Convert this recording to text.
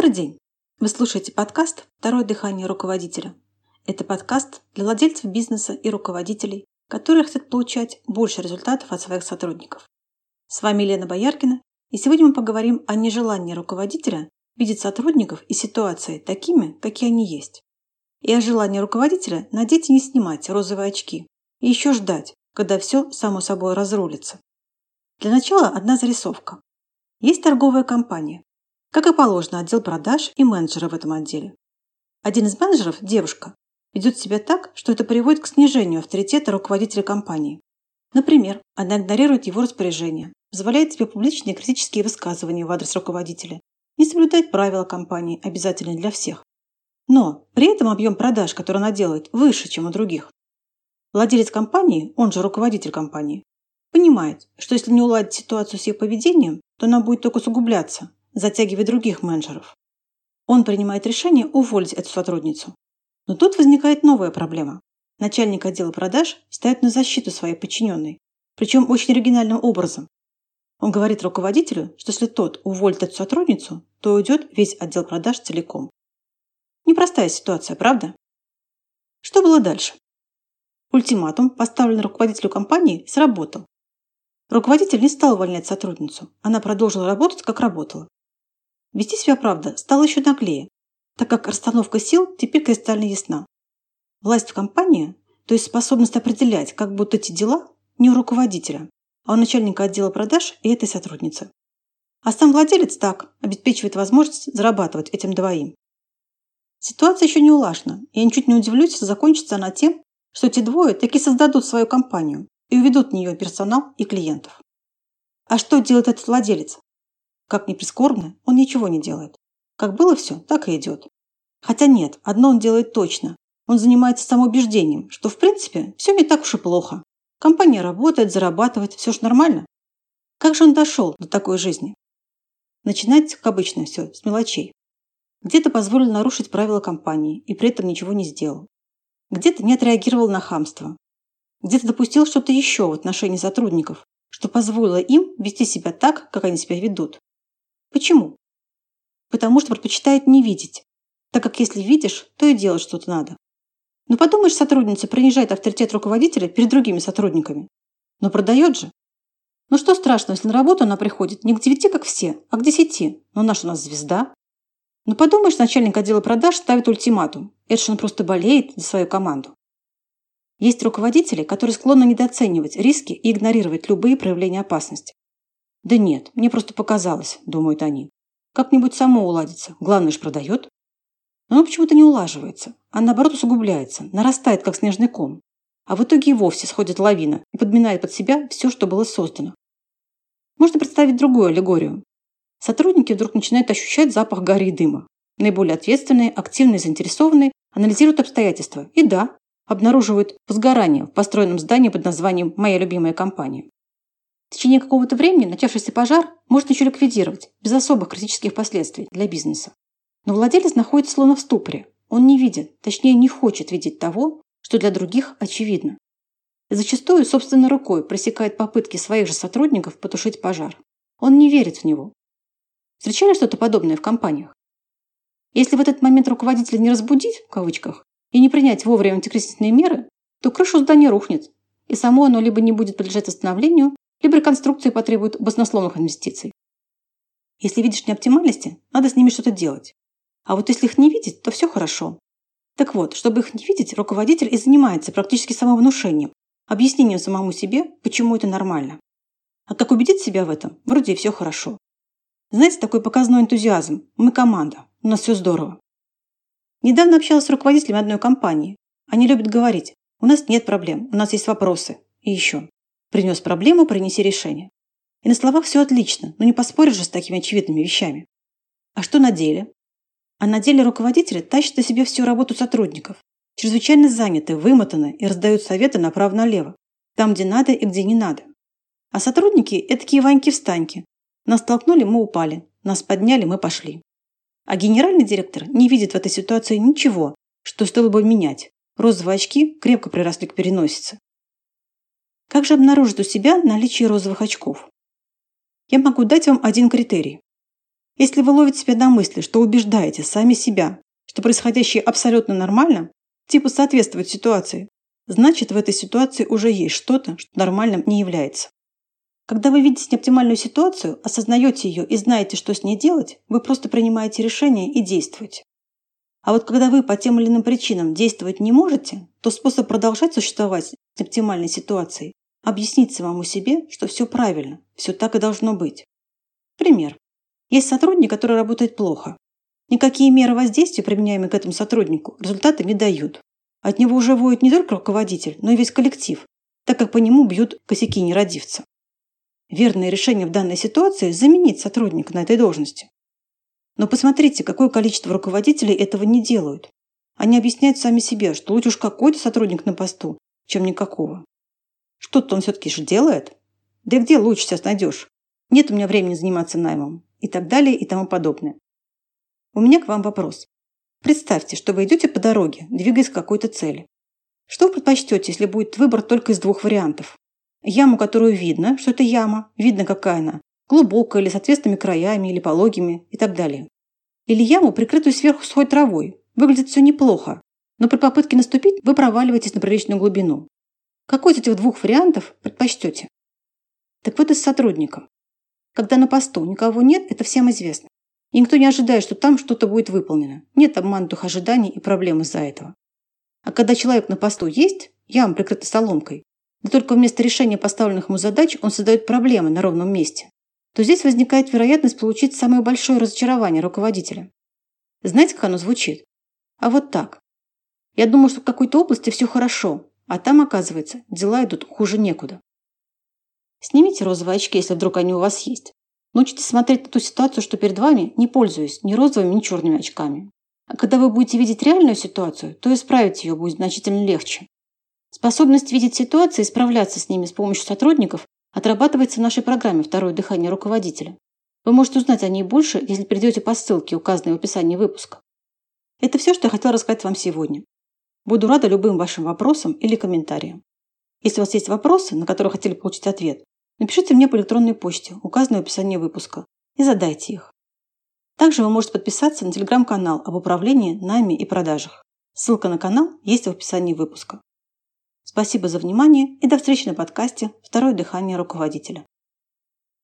Добрый день! Вы слушаете подкаст «Второе дыхание руководителя». Это подкаст для владельцев бизнеса и руководителей, которые хотят получать больше результатов от своих сотрудников. С вами Лена Бояркина, и сегодня мы поговорим о нежелании руководителя видеть сотрудников и ситуации такими, какие они есть. И о желании руководителя надеть и не снимать розовые очки, и еще ждать, когда все само собой разрулится. Для начала одна зарисовка. Есть торговая компания. Как и положено, отдел продаж и менеджеры в этом отделе. Один из менеджеров, девушка, ведет себя так, что это приводит к снижению авторитета руководителя компании. Например, она игнорирует его распоряжения, позволяет себе публичные критические высказывания в адрес руководителя, не соблюдает правила компании, обязательные для всех. Но при этом объем продаж, который она делает, выше, чем у других. Владелец компании, он же руководитель компании, понимает, что если не уладить ситуацию с ее поведением, то она будет только усугубляться, затягивая других менеджеров. Он принимает решение уволить эту сотрудницу. Но тут возникает новая проблема. Начальник отдела продаж ставит на защиту своей подчиненной, причем очень оригинальным образом. Он говорит руководителю, что если тот уволит эту сотрудницу, то уйдет весь отдел продаж целиком. Непростая ситуация, правда? Что было дальше? Ультиматум, поставленный руководителю компании, сработал. Руководитель не стал увольнять сотрудницу. Она продолжила работать, как работала. Вести себя, правда, стало еще наглее, так как расстановка сил теперь кристально ясна. Власть в компании, то есть способность определять, как будут эти дела, не у руководителя, а у начальника отдела продаж и этой сотрудницы. А сам владелец так обеспечивает возможность зарабатывать этим двоим. Ситуация еще не улажена, и я ничуть не удивлюсь, если закончится она тем, что эти двое таки создадут свою компанию и уведут в нее персонал и клиентов. А что делает этот владелец? Как ни прискорбно, он ничего не делает. Как было все, так и идет. Хотя нет, одно он делает точно. Он занимается самоубеждением, что в принципе все не так уж и плохо. Компания работает, зарабатывает, все ж нормально. Как же он дошел до такой жизни? Начинается, как обычно, все с мелочей. Где-то позволил нарушить правила компании и при этом ничего не сделал. Где-то не отреагировал на хамство. Где-то допустил что-то еще в отношении сотрудников, что позволило им вести себя так, как они себя ведут. Почему? Потому что предпочитает не видеть, так как если видишь, то и делать что-то надо. Ну подумаешь, сотрудница принижает авторитет руководителя перед другими сотрудниками. Но продает же. Ну что страшного, если на работу она приходит не к девяти, как все, а к десяти. Но наша у нас звезда. Ну подумаешь, начальник отдела продаж ставит ультиматум. Это же он просто болеет за свою команду. Есть руководители, которые склонны недооценивать риски и игнорировать любые проявления опасности. «Да нет, мне просто показалось», – думают они. «Как-нибудь само уладится. Главное же продает». Но оно почему-то не улаживается, а наоборот усугубляется, нарастает, как снежный ком. А в итоге и вовсе сходит лавина и подминает под себя все, что было создано. Можно представить другую аллегорию. Сотрудники вдруг начинают ощущать запах гари и дыма. Наиболее ответственные, активные, заинтересованные анализируют обстоятельства. И да, обнаруживают возгорание в построенном здании под названием «Моя любимая компания». В течение какого-то времени начавшийся пожар можно еще ликвидировать, без особых критических последствий для бизнеса. Но владелец находится словно в ступоре. Он не видит, точнее не хочет видеть того, что для других очевидно. И зачастую собственной рукой пресекает попытки своих же сотрудников потушить пожар. Он не верит в него. Встречали что-то подобное в компаниях? Если в этот момент руководителя не разбудить, в кавычках, и не принять вовремя антикризисные меры, то крышу здания рухнет, и само оно либо не будет подлежать восстановлению, либо реконструкция потребует баснословных инвестиций. Если видишь неоптимальности, надо с ними что-то делать. А вот если их не видеть, то все хорошо. Так вот, чтобы их не видеть, руководитель и занимается практически самовнушением, объяснением самому себе, почему это нормально. А как убедить себя в этом, вроде и все хорошо. Знаете, такой показной энтузиазм. Мы команда, у нас все здорово. Недавно общалась с руководителем одной компании. Они любят говорить, у нас нет проблем, у нас есть вопросы. И еще. Принес проблему, принеси решение. И на словах все отлично, но не поспоришь же с такими очевидными вещами. А что на деле? А на деле руководители тащат на себе всю работу сотрудников. Чрезвычайно заняты, вымотаны и раздают советы направо-налево. Там, где надо и где не надо. А сотрудники – это такие ваньки-встаньки. Нас толкнули, мы упали. Нас подняли, мы пошли. А генеральный директор не видит в этой ситуации ничего, что стоило бы менять. Розовые очки крепко приросли к переносице. Как же обнаружить у себя наличие розовых очков? Я могу дать вам один критерий. Если вы ловите себя на мысли, что убеждаете сами себя, что происходящее абсолютно нормально, типа соответствует ситуации, значит в этой ситуации уже есть что-то, что нормальным не является. Когда вы видите неоптимальную ситуацию, осознаете ее и знаете, что с ней делать, вы просто принимаете решение и действуете. А вот когда вы по тем или иным причинам действовать не можете, то способ продолжать существовать в оптимальной ситуации – объяснить самому себе, что все правильно, все так и должно быть. Пример. Есть сотрудник, который работает плохо. Никакие меры воздействия, применяемые к этому сотруднику, результата не дают. От него уже воет не только руководитель, но и весь коллектив, так как по нему бьют косяки нерадивца. Верное решение в данной ситуации – заменить сотрудника на этой должности. Но посмотрите, какое количество руководителей этого не делают. Они объясняют сами себе, что лучше уж какой-то сотрудник на посту, чем никакого. Что-то он все-таки же делает. Да где лучше сейчас найдешь? Нет у меня времени заниматься наймом. И так далее и тому подобное. У меня к вам вопрос. Представьте, что вы идете по дороге, двигаясь к какой-то цели. Что вы предпочтете, если будет выбор только из двух вариантов? Яму, которую видно, что это яма, видно, какая она, глубокая или с ответственными краями, или пологими и так далее. Или яму, прикрытую сверху сухой травой. Выглядит все неплохо, но при попытке наступить вы проваливаетесь на приличную глубину. Какой из этих двух вариантов предпочтете? Так вот и с сотрудником. Когда на посту никого нет, это всем известно. И никто не ожидает, что там что-то будет выполнено. Нет обманутых ожиданий и проблем из-за этого. А когда человек на посту есть, яма прикрыта соломкой, да только вместо решения поставленных ему задач он создает проблемы на ровном месте, то здесь возникает вероятность получить самое большое разочарование руководителя. Знаете, как оно звучит? А вот так. Я думаю, что в какой-то области все хорошо, а там, оказывается, дела идут хуже некуда. Снимите розовые очки, если вдруг они у вас есть. Научитесь смотреть на ту ситуацию, что перед вами, не пользуясь ни розовыми, ни черными очками. А когда вы будете видеть реальную ситуацию, то исправить ее будет значительно легче. Способность видеть ситуации и справляться с ними с помощью сотрудников отрабатывается в нашей программе «Второе дыхание руководителя». Вы можете узнать о ней больше, если придете по ссылке, указанной в описании выпуска. Это все, что я хотела рассказать вам сегодня. Буду рада любым вашим вопросам или комментариям. Если у вас есть вопросы, на которые хотели получить ответ, напишите мне по электронной почте, указанной в описании выпуска, и задайте их. Также вы можете подписаться на телеграм-канал об управлении, найме и продажах. Ссылка на канал есть в описании выпуска. Спасибо за внимание и до встречи на подкасте «Второе дыхание руководителя».